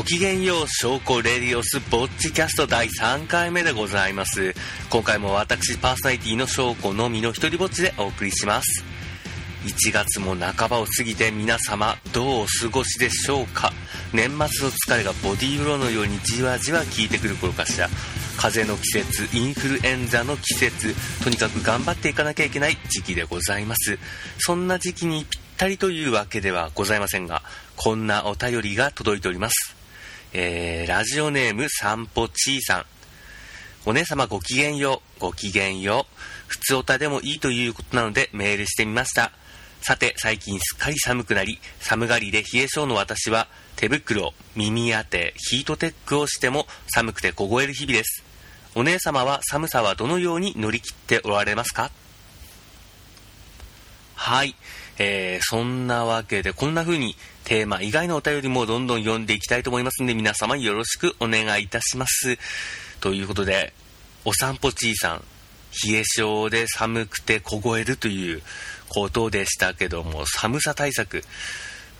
ごきげんよう証拠レディオスボッチキャスト第3回目でございます。今回も私パーソナリティの証拠のみの一人ぼっちでお送りします。1月も半ばを過ぎて皆様どうお過ごしでしょうか。年末の疲れがボディーブローのようにじわじわ効いてくる頃かしら。風邪の季節インフルエンザの季節。とにかく頑張っていかなきゃいけない時期でございます。そんな時期にぴったりというわけではございませんがこんなお便りが届いております。えー、ラジオネーム散歩ちーさん。お姉様ごきげんよう。ごきげんよう。普通おたでもいいということなのでメールしてみました。さて最近すっかり寒くなり寒がりで冷え性の私は手袋耳当てヒートテックをしても寒くて凍える日々です。お姉様は寒さはどのように乗り切っておられますか？はい、えー、そんなわけでこんな風にテーマ以外のお便りもどんどん読んでいきたいと思いますので皆様よろしくお願いいたします。ということでお散歩ちいさん冷え性で寒くて凍えるということでしたけども寒さ対策。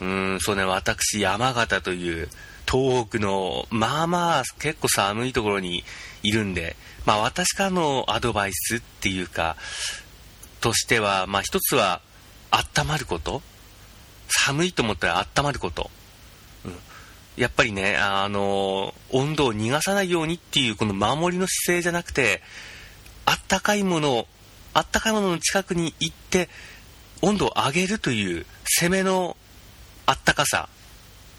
うんそうね私山形という東北のまあまあ結構寒いところにいるんで、まあ私からのアドバイスっていうか、としては、まあ一つは、温まること？寒いと思ったら温まること。うん、やっぱりね、あの、温度を逃がさないようにっていうこの守りの姿勢じゃなくて、あったかいものを、あったかいものの近くに行って、温度を上げるという攻めのあったかさ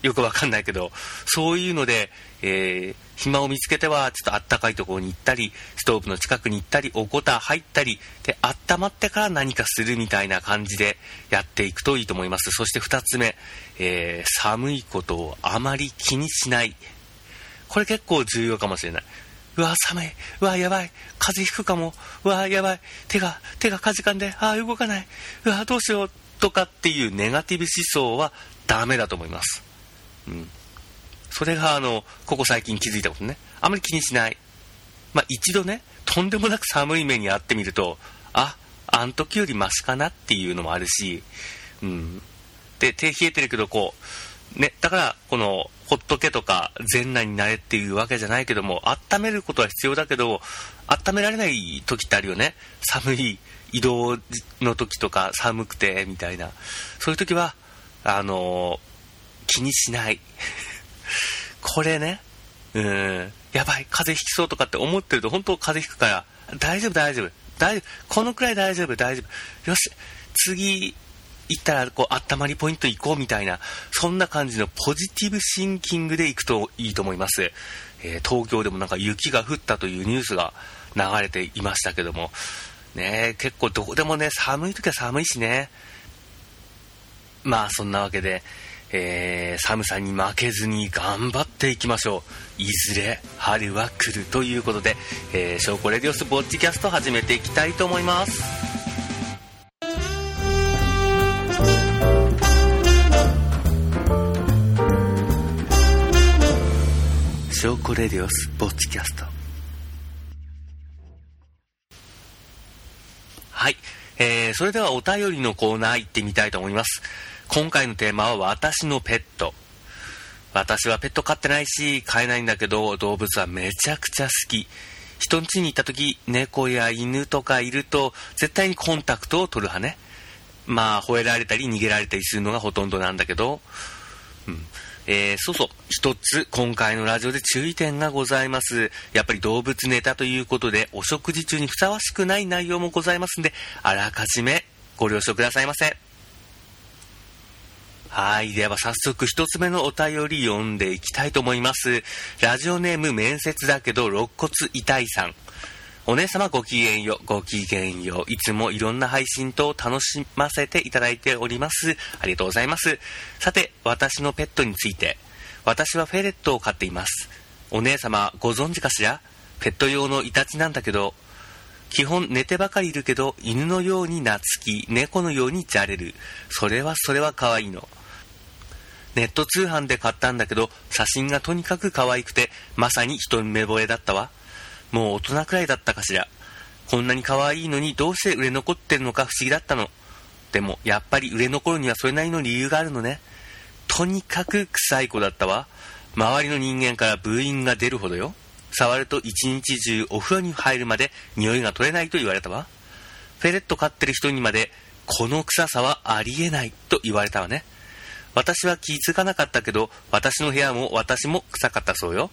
よくわかんないけど、そういうので、えー、暇を見つけては、ちょっとあったかいところに行ったり、ストーブの近くに行ったり、おこた入ったり、で、温まってから何かするみたいな感じでやっていくといいと思います。そして2つ目、えー、寒いことをあまり気にしない。これ結構重要かもしれない。うわ、寒い。うわ、やばい。風邪ひくかも。うわ、やばい。手が、手がかじかんで、ああ、動かない。うわ、どうしよう。とかっていうネガティブ思想はダメだと思います。うん。それが、あの、ここ最近気づいたことね。あまり気にしない。まあ、一度ね、とんでもなく寒い目に遭ってみると、あ、あん時よりマシかなっていうのもあるし、うん。で、手冷えてるけど、こう、ね、だから、この、ほっとけとか、全裸になれっていうわけじゃないけども、温めることは必要だけど、温められない時ってあるよね。寒い移動の時とか、寒くて、みたいな。そういう時は、あのー気にしない。これね、うん、やばい、風邪ひきそうとかって思ってると本当風邪ひくから、大丈夫、大丈夫、大丈夫、このくらい大丈夫、大丈夫。よし、次行ったら、こう、温まりポイント行こうみたいな、そんな感じのポジティブシンキングで行くといいと思います。えー、東京でもなんか雪が降ったというニュースが流れていましたけども、ね結構どこでもね、寒い時は寒いしね。まあ、そんなわけで、えー、寒さに負けずに頑張っていきましょう。いずれ春は来るということで、えー、証拠レディオスボッチキャスト始めていきたいと思います。証拠レディオスボッチキャスト。はい、えー、それではお便りのコーナー行ってみたいと思います。今回のテーマは私のペット。私はペット飼ってないし、飼えないんだけど、動物はめちゃくちゃ好き。人ん家に行った時、猫や犬とかいると、絶対にコンタクトを取る派ね。まあ、吠えられたり逃げられたりするのがほとんどなんだけど、うん。えー、そうそう、一つ、今回のラジオで注意点がございます。やっぱり動物ネタということで、お食事中にふさわしくない内容もございますんで、あらかじめご了承くださいませ。はい。では早速一つ目のお便り読んでいきたいと思います。ラジオネーム面接だけど肋骨痛いさん。お姉様ごきげんよう、ごきげんよう。いつもいろんな配信と楽しませていただいております。ありがとうございます。さて、私のペットについて。私はフェレットを飼っています。お姉様ご存知かしら？ペット用のイタチなんだけど、基本寝てばかりいるけど、犬のように懐き、猫のようにじゃれる。それはそれは可愛いの。ネット通販で買ったんだけど、写真がとにかく可愛くて、まさに一目惚れだったわ。もう大人くらいだったかしら。こんなに可愛いのにどうして売れ残ってるのか不思議だったの。でも、やっぱり売れ残るにはそれなりの理由があるのね。とにかく臭い子だったわ。周りの人間からブーイングが出るほどよ。触ると一日中お風呂に入るまで匂いが取れないと言われたわ。フェレット飼ってる人にまで、この臭さはありえないと言われたわね。私は気づかなかったけど、私の部屋も私も臭かったそうよ。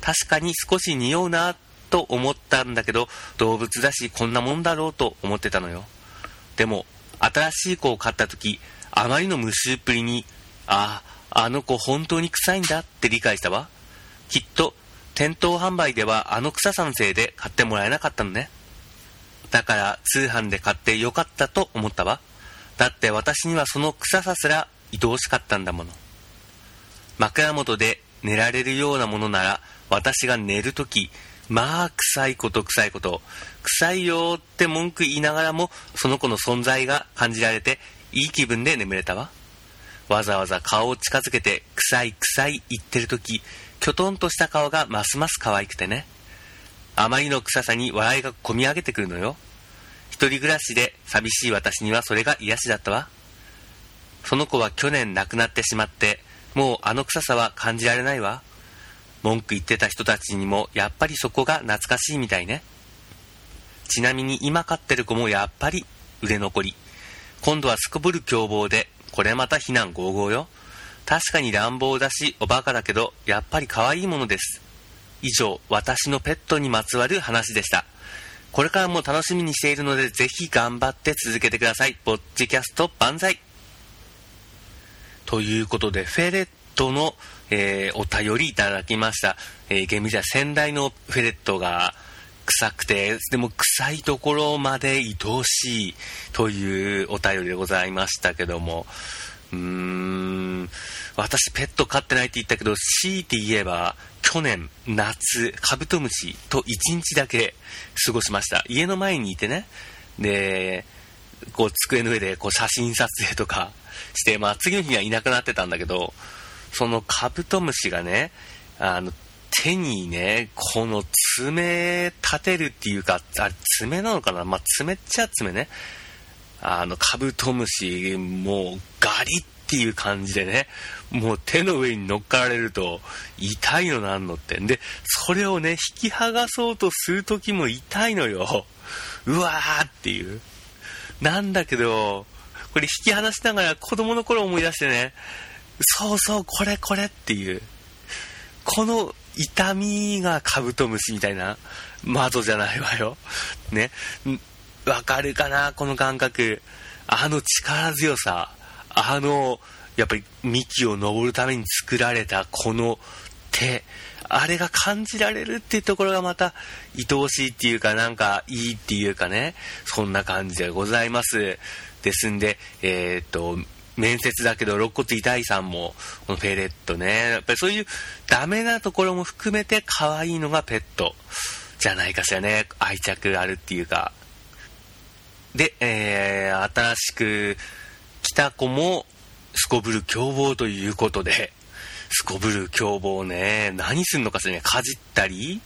確かに少し匂うなと思ったんだけど、動物だしこんなもんだろうと思ってたのよ。でも、新しい子を飼った時、あまりの無臭っぷりに、ああ、あの子本当に臭いんだって理解したわ。きっと、店頭販売ではあの臭さのせいで買ってもらえなかったのね。だから通販で買ってよかったと思ったわ。だって私にはその臭さすら愛おしかったんだもの。枕元で寝られるようなものなら、私が寝るとき、まあ、臭いこと臭いこと、臭いよって文句言いながらも、その子の存在が感じられて、いい気分で眠れたわ。わざわざ顔を近づけて、臭い臭い言ってるとき、きょとんとした顔がますます可愛くてね。あまりの臭さに笑いがこみ上げてくるのよ。一人暮らしで寂しい私にはそれが癒しだったわ。その子は去年亡くなってしまって、もうあの臭さは感じられないわ。文句言ってた人たちにもやっぱりそこが懐かしいみたいね。ちなみに今飼ってる子もやっぱり売れ残り。今度はすこぶる凶暴で、これまた非難合々よ。確かに乱暴だし、おバカだけど、やっぱり可愛いものです。以上、私のペットにまつわる話でした。これからも楽しみにしているので、ぜひ頑張って続けてください。ぼっちキャスト万歳ということで、フェレットの、えー、お便りいただきました。えー、厳密には先代のフェレットが臭くて、でも臭いところまで愛おしいというお便りでございましたけども、うーん、私ペット飼ってないって言ったけど、強いて言えば、去年、夏、カブトムシと1日だけ過ごしました。家の前にいてね、で、こう机の上でこう写真撮影とかして、まあ次の日にはいなくなってたんだけど、そのカブトムシがね、あの、手にね、この爪立てるっていうか、あれ爪なのかな？まあ爪っちゃ爪ね。あの、カブトムシ、もうガリっていう感じでね、もう手の上に乗っかられると痛いのなんのって。で、それをね、引き剥がそうとする時も痛いのよ。うわーっていう。なんだけど、これ引き離しながら子供の頃思い出してね、そうそう、これこれっていう。この痛みがカブトムシみたいな窓じゃないわよ。ね。わかるかな？この感覚。あの力強さ。あの、やっぱり幹を登るために作られたこの手。あれが感じられるっていうところがまた愛おしいっていうかなんかいいっていうかね、そんな感じでございます。ですんで、えー、っと、面接だけど肋骨痛いさんも、このフェレットね、やっぱりそういうダメなところも含めて可愛いのがペットじゃないかしらね。愛着あるっていうか。で、えー、新しく来た子も、すこぶる凶暴ということで、すこぶる凶暴ね、何すんのかしらね、かじったり、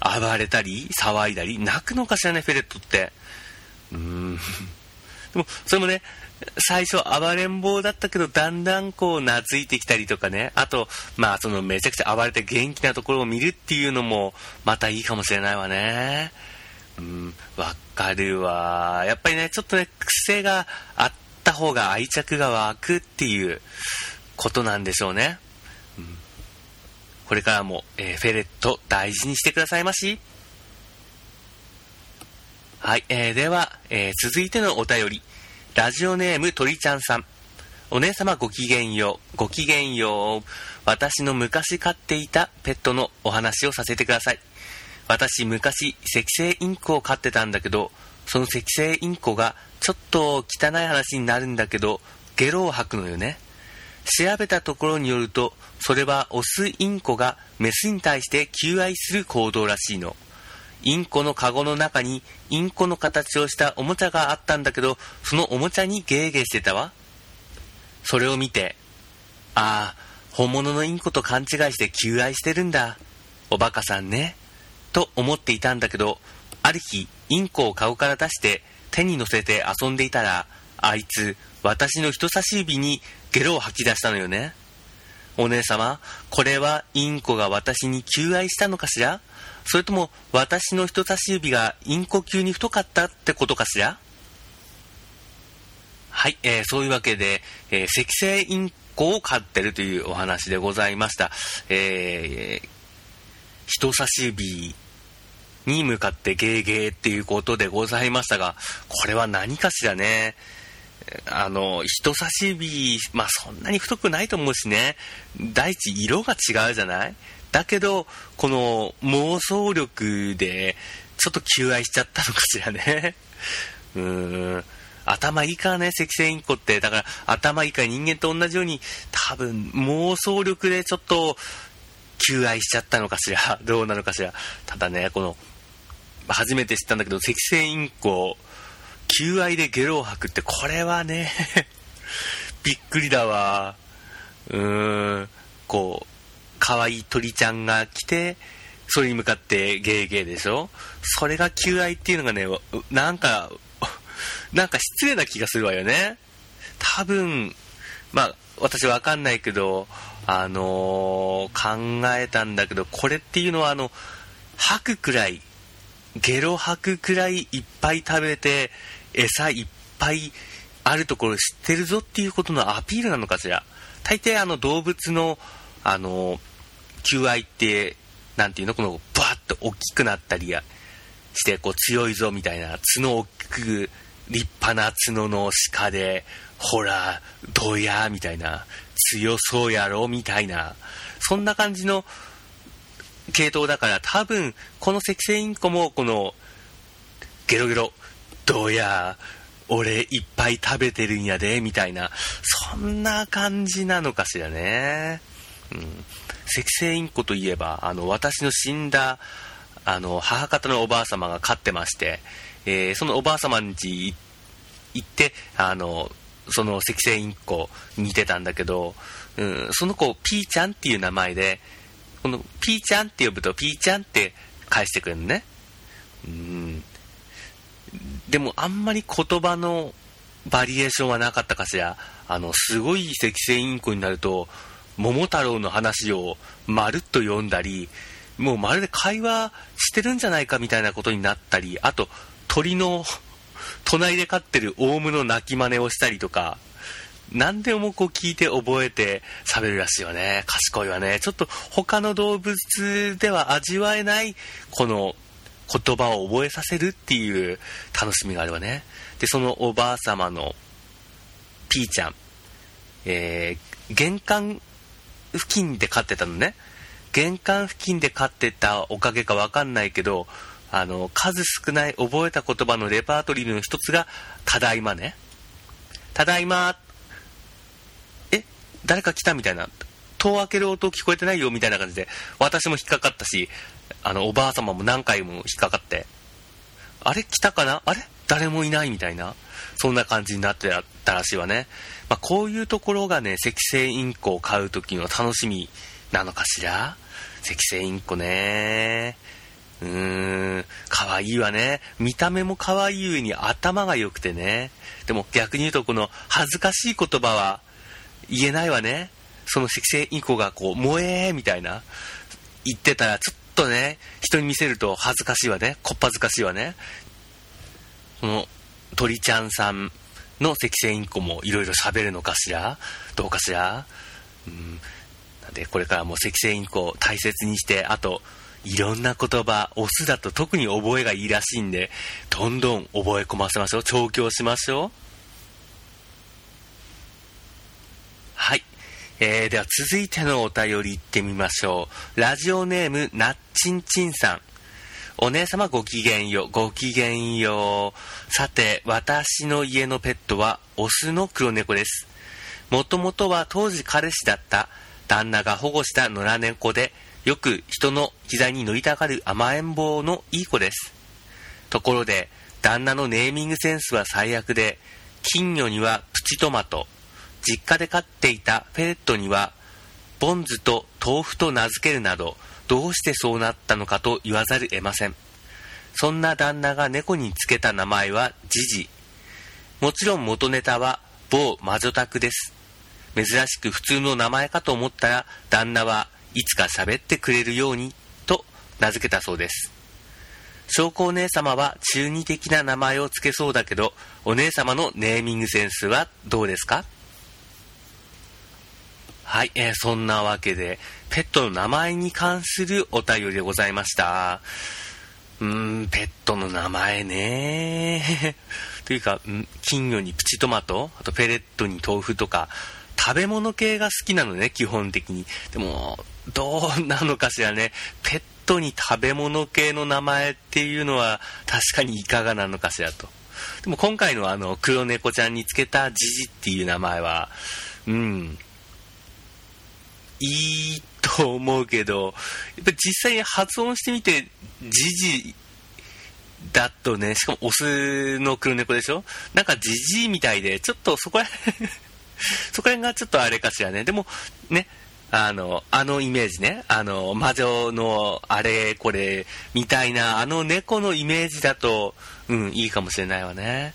暴れたり、騒いだり、泣くのかしらね、フェレットって。うーん。でも、それもね、最初暴れん坊だったけど、だんだんこう懐いてきたりとかね、あと、まあそのめちゃくちゃ暴れて元気なところを見るっていうのも、またいいかもしれないわね。うん、わかるわ。やっぱりね、ちょっとね、癖があった方が愛着が湧くっていうことなんでしょうね。うん、これからも、えー、フェレット大事にしてくださいまし。はい、えー、では、えー、続いてのお便り。ラジオネーム鳥ちゃんさん。お姉様ごきげんよう。ごきげんよう。私の昔飼っていたペットのお話をさせてください。私昔、赤星インコを飼ってたんだけど、その赤星インコがちょっと汚い話になるんだけど、ゲロを吐くのよね。調べたところによると、それはオスインコがメスに対して求愛する行動らしいの。インコのカゴの中にインコの形をしたおもちゃがあったんだけど、そのおもちゃにゲーゲーしてたわ。それを見て、ああ、本物のインコと勘違いして求愛してるんだ。おバカさんね。と思っていたんだけど、ある日、インコを顔から出して手に乗せて遊んでいたら、あいつ、私の人差し指にゲロを吐き出したのよね。お姉様、これはインコが私に求愛したのかしら？それとも私の人差し指がインコ級に太かったってことかしら？はい、えー、そういうわけで、えー、赤星インコを飼ってるというお話でございました。えー、人差し指に向かってゲーゲーっていうことでございましたが、これは何かしらね？あの、人差し指、まあそんなに太くないと思うしね。第一、色が違うじゃない？だけど、この妄想力で、ちょっと求愛しちゃったのかしらね。うーん。頭いいからね、赤星インコって。だから、頭いいから人間と同じように、多分、妄想力でちょっと、求愛しちゃったのかしら。どうなのかしら。ただね、この、初めて知ったんだけど、赤星インコ、求愛でゲロを吐くって、これはね びっくりだわ。うーん、こう、可愛い鳥ちゃんが来て、それに向かってゲーゲーでしょ？それが求愛っていうのがね、なんか、なんか失礼な気がするわよね。多分、まあ、私わかんないけど、あのー、考えたんだけど、これっていうのは、あの、吐くくらい、ゲロ吐くくらいいっぱい食べて、餌いっぱいあるところ知ってるぞっていうことのアピールなのかしら。大抵あの動物の、あの、求愛って、なんていうの、このバーッと大きくなったりして、こう強いぞみたいな、角大きく、立派な角の鹿で、ほら、どうやみたいな、強そうやろみたいな、そんな感じの系統だから多分、この赤星インコもこの、ゲロゲロ、どうや、俺いっぱい食べてるんやで、みたいな、そんな感じなのかしらね。うん。赤星インコといえば、あの、私の死んだ、あの、母方のおばあ様が飼ってまして、えー、そのおばあ様ん家行って、あの、その赤星インコ似てたんだけど、うん、その子、ピーちゃんっていう名前で、このピーちゃんって呼ぶとピーちゃんって返してくるのね。うん。でもあんまり言葉のバリエーションはなかったかしら。あの、すごい赤星インコになると、桃太郎の話をまるっと読んだり、もうまるで会話してるんじゃないかみたいなことになったり、あと、鳥の隣で飼ってるオウムの鳴き真似をしたりとか、何でもこう聞いて覚えて喋るらしいよね。賢いわね。ちょっと他の動物では味わえない、この言葉を覚えさせるっていう楽しみがあるわね。で、そのおばあ様のピーちゃん、えー、玄関付近で飼ってたのね。玄関付近で飼ってたおかげかわかんないけど、あの、数少ない覚えた言葉のレパートリーの一つが、ただいまね。ただいま、え、誰か来たみたいな。戸を開ける音聞こえてないよみたいな感じで、私も引っかかったし、あの、おばあ様も何回も引っかかって、あれ来たかな？あれ？誰もいないみたいな。そんな感じになってたらしいわね。まあ、こういうところがね、赤星インコを買う時の楽しみなのかしら？赤星インコね。うーん、可愛いいわね。見た目も可愛い上に頭が良くてね。でも逆に言うとこの恥ずかしい言葉は言えないわね。その赤星インコがこう、萌えーみたいな言ってたらちょっとね、人に見せると恥ずかしいわね。こっぱずかしいわね。この鳥ちゃんさんの赤星インコもいろいろ喋るのかしら？どうかしら？うん。なんでこれからも赤星インコを大切にして、あと、いろんな言葉、オスだと特に覚えがいいらしいんで、どんどん覚え込ませましょう。調教しましょう。はい。えー、では続いてのお便り行ってみましょう。ラジオネーム、なっちんちんさん。お姉様ごきげんよう、ごきげんよう。さて、私の家のペットはオスの黒猫です。もともとは当時彼氏だった旦那が保護した野良猫で、よく人の膝に乗りたがる甘えん坊のいい子です。ところで、旦那のネーミングセンスは最悪で、金魚にはプチトマト、実家で飼っていたフェレットには、ボンズと豆腐と名付けるなど、どうしてそうなったのかと言わざる得ません。そんな旦那が猫につけた名前はジジ。もちろん元ネタは某魔女宅です。珍しく普通の名前かと思ったら、旦那はいつか喋ってくれるように、と名付けたそうです。証拠お姉様は中二的な名前を付けそうだけど、お姉様のネーミングセンスはどうですか？はい、えー、そんなわけで、ペットの名前に関するお便りでございました。うーん、ペットの名前ね というか、金魚にプチトマト、あとペレットに豆腐とか、食べ物系が好きなのね、基本的に。でも、どうなのかしらね。ペットに食べ物系の名前っていうのは確かにいかがなのかしらと。でも今回のあの、黒猫ちゃんにつけたジジっていう名前は、うん、いいと思うけど、やっぱ実際に発音してみて、ジジだとね、しかもオスの黒猫でしょ？なんかジジイみたいで、ちょっとそこら辺 そこら辺がちょっとあれかしらね。でも、ね、あの、あのイメージね、あの、魔女のあれこれみたいな、あの猫のイメージだと、うん、いいかもしれないわね。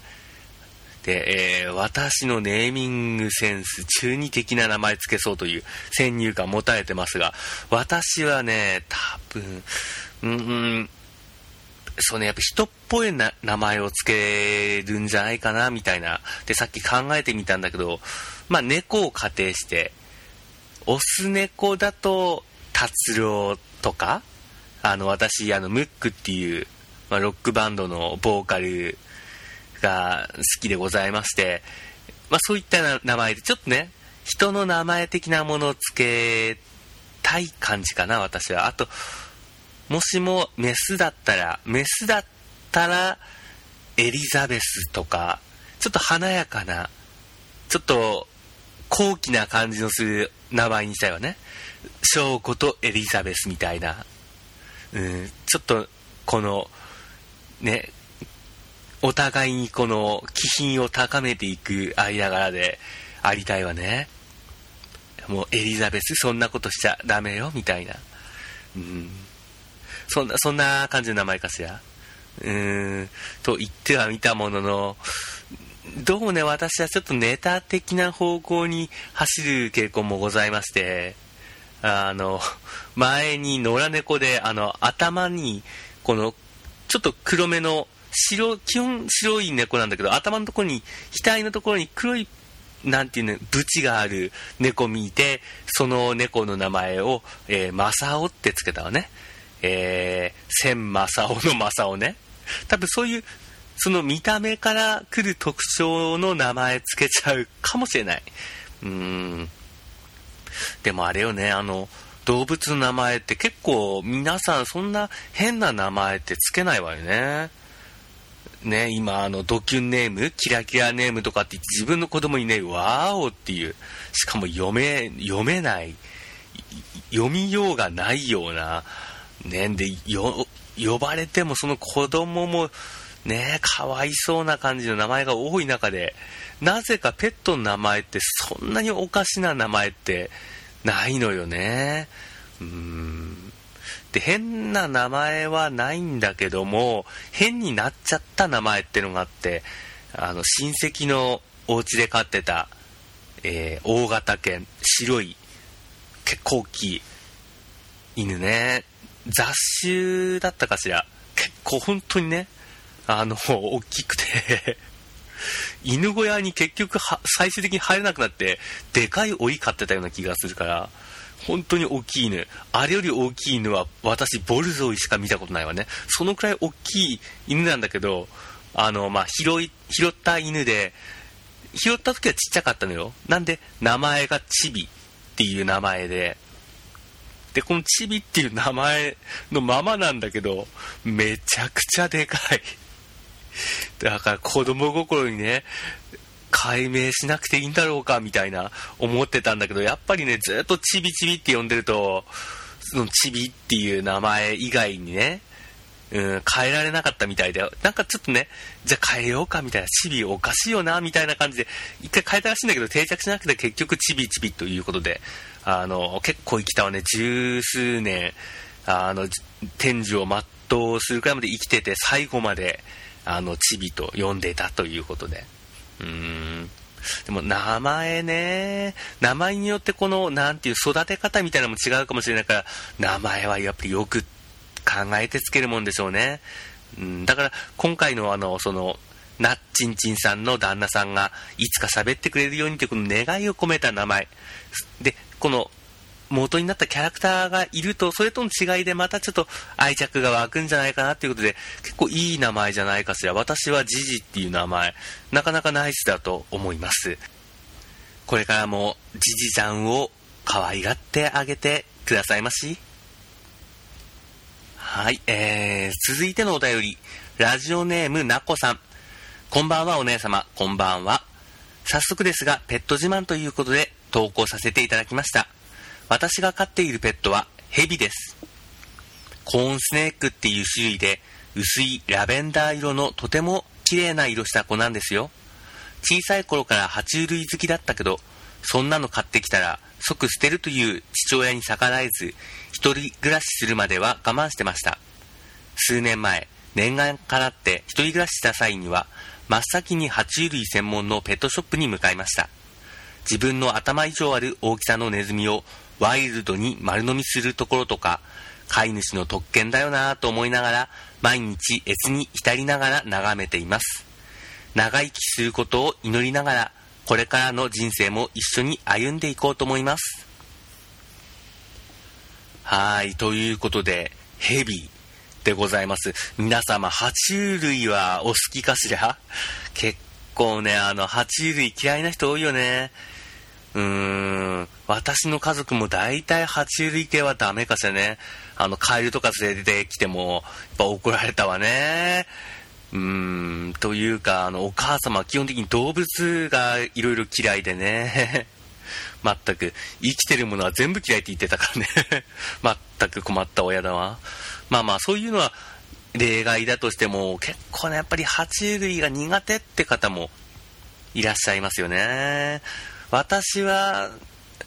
で、えー、私のネーミングセンス、中二的な名前つけそうという先入観持たれてますが、私はね、多分、うん、うんそうね、やっぱ人っぽいな名前をつけるんじゃないかな、みたいな。で、さっき考えてみたんだけど、まあ、猫を仮定して、オス猫だと、達郎とか、あの、私、あの、ムックっていう、まあ、ロックバンドのボーカルが好きでございまして、まあ、そういった名前で、ちょっとね、人の名前的なものをつけたい感じかな、私は。あと、もしもメスだったら、メスだったら、エリザベスとか、ちょっと華やかな、ちょっと高貴な感じのする名前にしたいわね。翔子とエリザベスみたいな。うん、ちょっと、この、ね、お互いにこの気品を高めていく間柄でありたいわね。もうエリザベスそんなことしちゃダメよ、みたいな。うん。そんな、そんな感じの名前かしら。うーん、と言ってはみたものの、どうもね、私はちょっとネタ的な方向に走る傾向もございまして、あの、前に野良猫で、あの、頭に、この、ちょっと黒めの、白、基本白い猫なんだけど、頭のところに、額のところに黒い、なんていうの、ブチがある猫見て、その猫の名前を、えー、マサオってつけたわね。えー、千正雄の正雄ね。多分そういう、その見た目から来る特徴の名前つけちゃうかもしれない。うーん。でもあれよね、あの、動物の名前って結構皆さんそんな変な名前ってつけないわよね。ね、今あのドキュンネーム、キラキラネームとかって自分の子供にね、ワーオっていう、しかも読め、読めない、読みようがないような、ね、で、よ、呼ばれてもその子供も、ね、かわいそうな感じの名前が多い中で、なぜかペットの名前ってそんなにおかしな名前ってないのよね。うーん。で、変な名前はないんだけども、変になっちゃった名前ってのがあって、あの、親戚のお家で飼ってた、えー、大型犬、白い、結構大きい犬ね。雑種だったかしら。結構本当にね、あの、大きくて犬小屋に結局最終的に入れなくなって、でかい老い飼ってたような気がするから、本当に大きい犬。あれより大きい犬は私、ボルゾイしか見たことないわね。そのくらい大きい犬なんだけど、あの、まあ、拾い、拾った犬で、拾った時はちっちゃかったのよ。なんで、名前がチビっていう名前で、で、このチビっていう名前のままなんだけど、めちゃくちゃでかい。だから子供心にね、解明しなくていいんだろうかみたいな思ってたんだけど、やっぱりね、ずっとチビチビって呼んでると、そのチビっていう名前以外にね、うん、変えられなかったみたいで、なんかちょっとね、じゃあ変えようかみたいな、チビおかしいよな、みたいな感じで、一回変えたらしいんだけど、定着しなくて結局チビチビということで、あの、結構生きたわね、十数年、あの、天寿を全うするくらいまで生きてて、最後まで、あの、チビと呼んでたということで。うん。でも名前ね、名前によってこの、なんていう育て方みたいなのも違うかもしれないから、名前はやっぱりよく考えてつけるもんでしょうね。うん、だから今回のあの、その、なっちんちんさんの旦那さんがいつか喋ってくれるようにというこの願いを込めた名前。で、この元になったキャラクターがいると、それとの違いでまたちょっと愛着が湧くんじゃないかなっていうことで、結構いい名前じゃないかしら。私はジジっていう名前、なかなかナイスだと思います。これからもジジちゃんを可愛がってあげてくださいまし。はい、えー、続いてのお便り、ラジオネームなこさん。こんばんはお姉様、こんばんは。早速ですが、ペット自慢ということで投稿させていただきました。私が飼っているペットはヘビです。コーンスネークっていう種類で薄いラベンダー色のとても綺麗な色した子なんですよ。小さい頃から爬虫類好きだったけど、そんなの買ってきたら即捨てるという父親に逆らえず、一人暮らしするまでは我慢してました。数年前、念願からって一人暮らしした際には、真っ先に爬虫類専門のペットショップに向かいました。自分の頭以上ある大きさのネズミをワイルドに丸飲みするところとか、飼い主の特権だよなぁと思いながら、毎日越に浸りながら眺めています。長生きすることを祈りながら、これからの人生も一緒に歩んでいこうと思います。はい、ということで、ヘビでございます。皆様、爬虫類はお好きかしら？結構ね、あの、爬虫類嫌いな人多いよね。うーん、私の家族も大体爬虫類系はダメかしらね。あの、カエルとか連れてきても、やっぱ怒られたわね。うーん、というか、あの、お母様は基本的に動物がいろいろ嫌いでね。全く、生きてるものは全部嫌いって言ってたからね。全く困った親だわ。まあまあ、そういうのは例外だとしても、結構ね、やっぱり爬虫類が苦手って方もいらっしゃいますよね。私は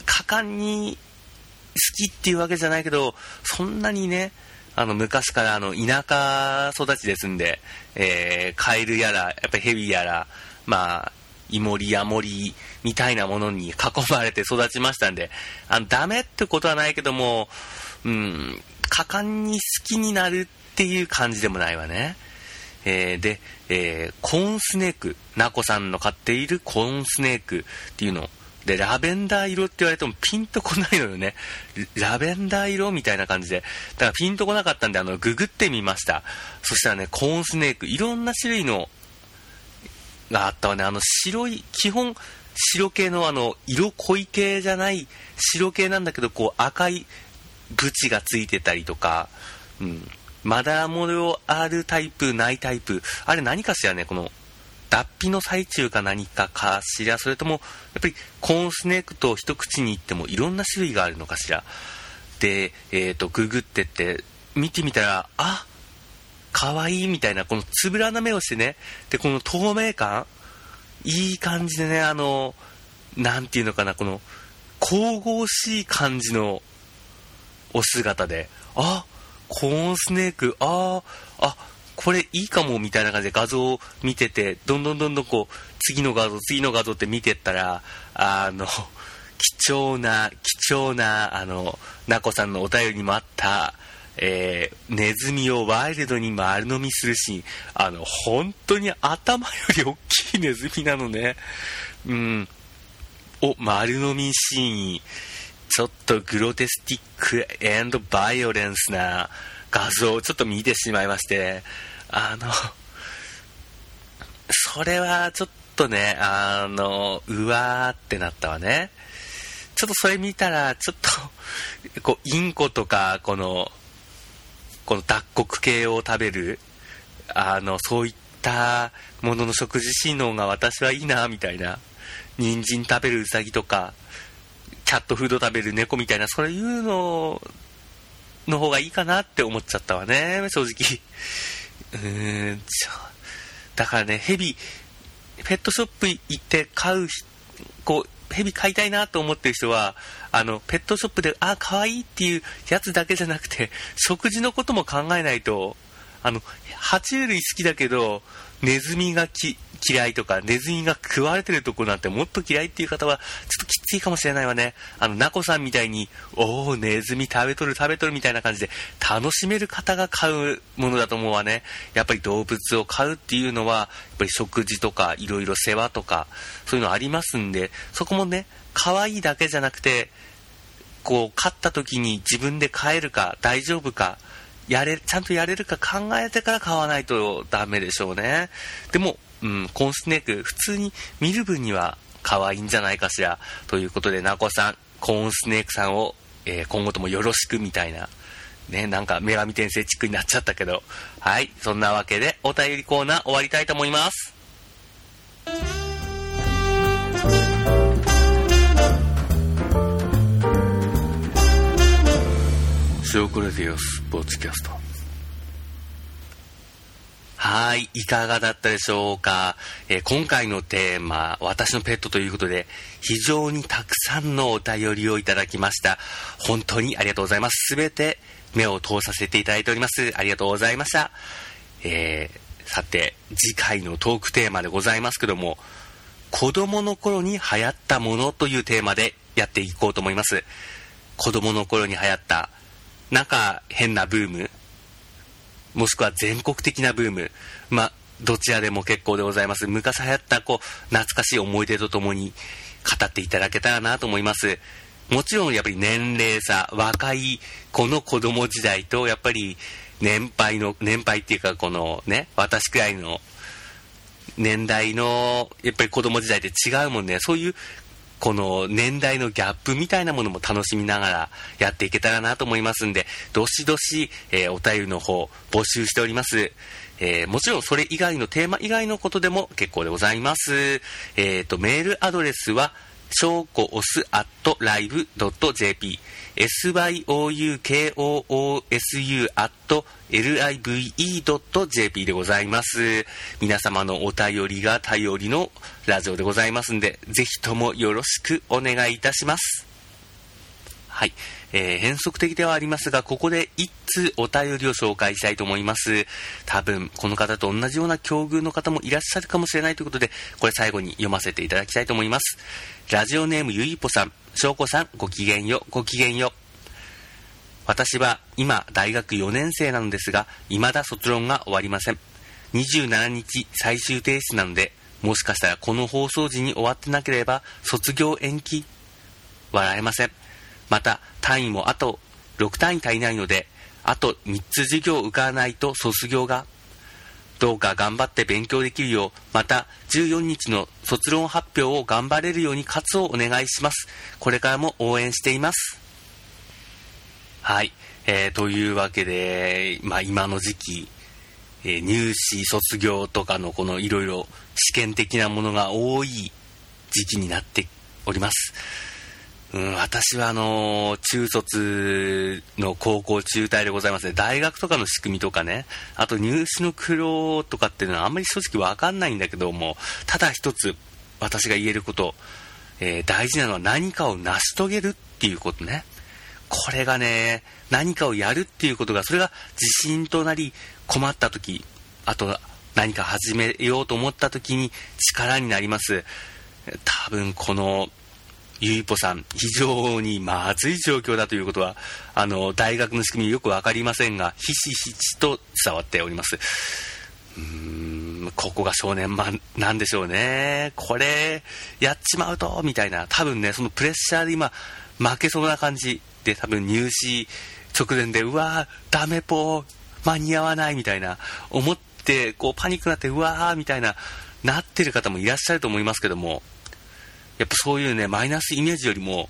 果敢に好きっていうわけじゃないけど、そんなにね、あの、昔からあの、田舎育ちですんで、えー、カエルやら、やっぱヘビやら、まあ、イモリヤモリみたいなものに囲まれて育ちましたんで、あの、ダメってことはないけども、うん、果敢に好きになるっていう感じでもないわね。えー、で、えー、コーンスネーク、ナコさんの飼っているコーンスネークっていうの。で、ラベンダー色って言われてもピンとこないのよね。ラベンダー色みたいな感じで。だからピンとこなかったんで、あの、ググってみました。そしたらね、コーンスネーク、いろんな種類のがあったわね。あの、白い、基本、白系のあの、色濃い系じゃない白系なんだけど、こう赤いブチがついてたりとか、うん。まだ模様あるタイプ、ないタイプ。あれ何かしらね、この、脱皮の最中か何かかしら、それとも、やっぱりコーンスネークと一口に言ってもいろんな種類があるのかしら。で、えっ、ー、と、ググってって、見てみたら、あ可愛いいみたいな、このつぶらな目をしてね、で、この透明感、いい感じでね、あの、なんていうのかな、この、神々しい感じのお姿で、あコーンスネーク、ああ、あ、これいいかもみたいな感じで画像を見てて、どんどんどんどんこう、次の画像、次の画像って見てったら、あの、貴重な、貴重な、あの、なこさんのお便りにもあった、えー、ネズミをワイルドに丸飲みするシーン。あの、本当に頭より大きいネズミなのね。うん。お、丸飲みシーン。ちょっとグロテスティックバイオレンスな画像をちょっと見てしまいまして、あの、それはちょっとね、あの、うわーってなったわね。ちょっとそれ見たら、ちょっと、こう、インコとか、この、この脱穀系を食べる、あの、そういったものの食事機能が私はいいな、みたいな。人参食べるウサギとか、キャットフード食べる猫みたいな、そういうのの方がいいかなって思っちゃったわね、正直。うーん、だからね、ヘビ、ペットショップ行って買う、こう、ヘビ飼いたいなと思ってる人は、あの、ペットショップで、あ、可愛いっていうやつだけじゃなくて、食事のことも考えないと、あの、爬虫類好きだけど、ネズミがき嫌いとか、ネズミが食われてるとこなんてもっと嫌いっていう方は、ちょっときついかもしれないわね。あの、ナコさんみたいに、おー、ネズミ食べとる食べとるみたいな感じで、楽しめる方が買うものだと思うわね。やっぱり動物を飼うっていうのは、やっぱり食事とか、いろいろ世話とか、そういうのありますんで、そこもね、可愛いだけじゃなくて、こう、飼った時に自分で飼えるか、大丈夫か、やれ、ちゃんとやれるか考えてから買わないとダメでしょうね。でも、うん、コーンスネーク、普通に見る分には可愛いんじゃないかしら。ということで、ナコさん、コーンスネークさんを、えー、今後ともよろしくみたいな、ね、なんか女神転生チックになっちゃったけど。はい、そんなわけで、お便りコーナー終わりたいと思います。塩コレディオスポーツキャストはい、いかがだったでしょうか、えー、今回のテーマ、私のペットということで、非常にたくさんのお便りをいただきました。本当にありがとうございます。すべて目を通させていただいております。ありがとうございました。えー、さて、次回のトークテーマでございますけども、子供の頃に流行ったものというテーマでやっていこうと思います。子供の頃に流行ったなんか変なブーム、もしくは全国的なブーム、まあ、どちらでも結構でございます。昔流行ったこう懐かしい思い出とともに語っていただけたらなと思います。もちろんやっぱり年齢差、若い子の子供時代と、やっぱり年配の、年配っていうかこのね、私くらいの年代の、やっぱり子供時代って違うもんね。そういうこの年代のギャップみたいなものも楽しみながらやっていけたらなと思いますんで、どしどし、えー、お便りの方募集しております。えー、もちろんそれ以外のテーマ以外のことでも結構でございます。えっ、ー、と、メールアドレスは、しょうこおす at live.jp syoukoousu at live.jp でございます。皆様のお便りが頼りのラジオでございますんで、ぜひともよろしくお願いいたします。はい。えー、変則的ではありますが、ここで一通お便りを紹介したいと思います。多分、この方と同じような境遇の方もいらっしゃるかもしれないということで、これ最後に読ませていただきたいと思います。ラジオネームゆいぽさん、しょうこさん、ごきげんよ、ごきげんよ。私は今、大学4年生なのですが、未だ卒論が終わりません。27日最終提出なので、もしかしたらこの放送時に終わってなければ、卒業延期笑えません。また単位もあと6単位足りないのであと3つ授業を受からないと卒業がどうか頑張って勉強できるようまた14日の卒論発表を頑張れるように活をお願いします。これからも応援しています。はい、えー、というわけで、まあ、今の時期、えー、入試卒業とかのこのいろいろ試験的なものが多い時期になっております。うん、私はあの中卒の高校中退でございますね。大学とかの仕組みとかね、あと入試の苦労とかっていうのはあんまり正直わかんないんだけども、ただ一つ私が言えること、えー、大事なのは何かを成し遂げるっていうことね。これがね、何かをやるっていうことが、それが自信となり、困った時、あと何か始めようと思った時に力になります。多分このゆいぽさん、非常にまずい状況だということは、あの、大学の仕組みよくわかりませんが、ひしひしと伝わっております。うーん、ここが少年漫なんでしょうね。これ、やっちまうと、みたいな、多分ね、そのプレッシャーで今、負けそうな感じで、多分入試直前で、うわー、ダメぽ、間に合わない、みたいな、思って、こう、パニックになって、うわー、みたいな、なってる方もいらっしゃると思いますけども、やっぱそういうね、マイナスイメージよりも、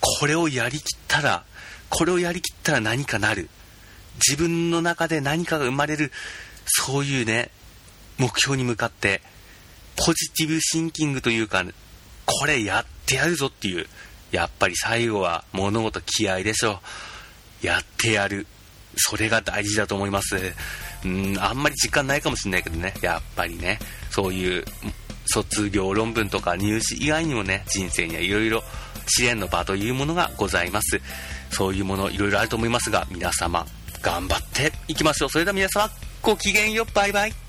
これをやりきったら、これをやりきったら何かなる。自分の中で何かが生まれる、そういうね、目標に向かって、ポジティブシンキングというか、これやってやるぞっていう、やっぱり最後は物事気合でしょう。やってやる。それが大事だと思います。うん、あんまり時間ないかもしれないけどね、やっぱりね、そういう卒業論文とか入試以外にもね、人生にはいろいろ試練の場というものがございます。そういうものいろいろあると思いますが、皆様、頑張っていきましょう。それでは皆様、ごきげんよう、バイバイ。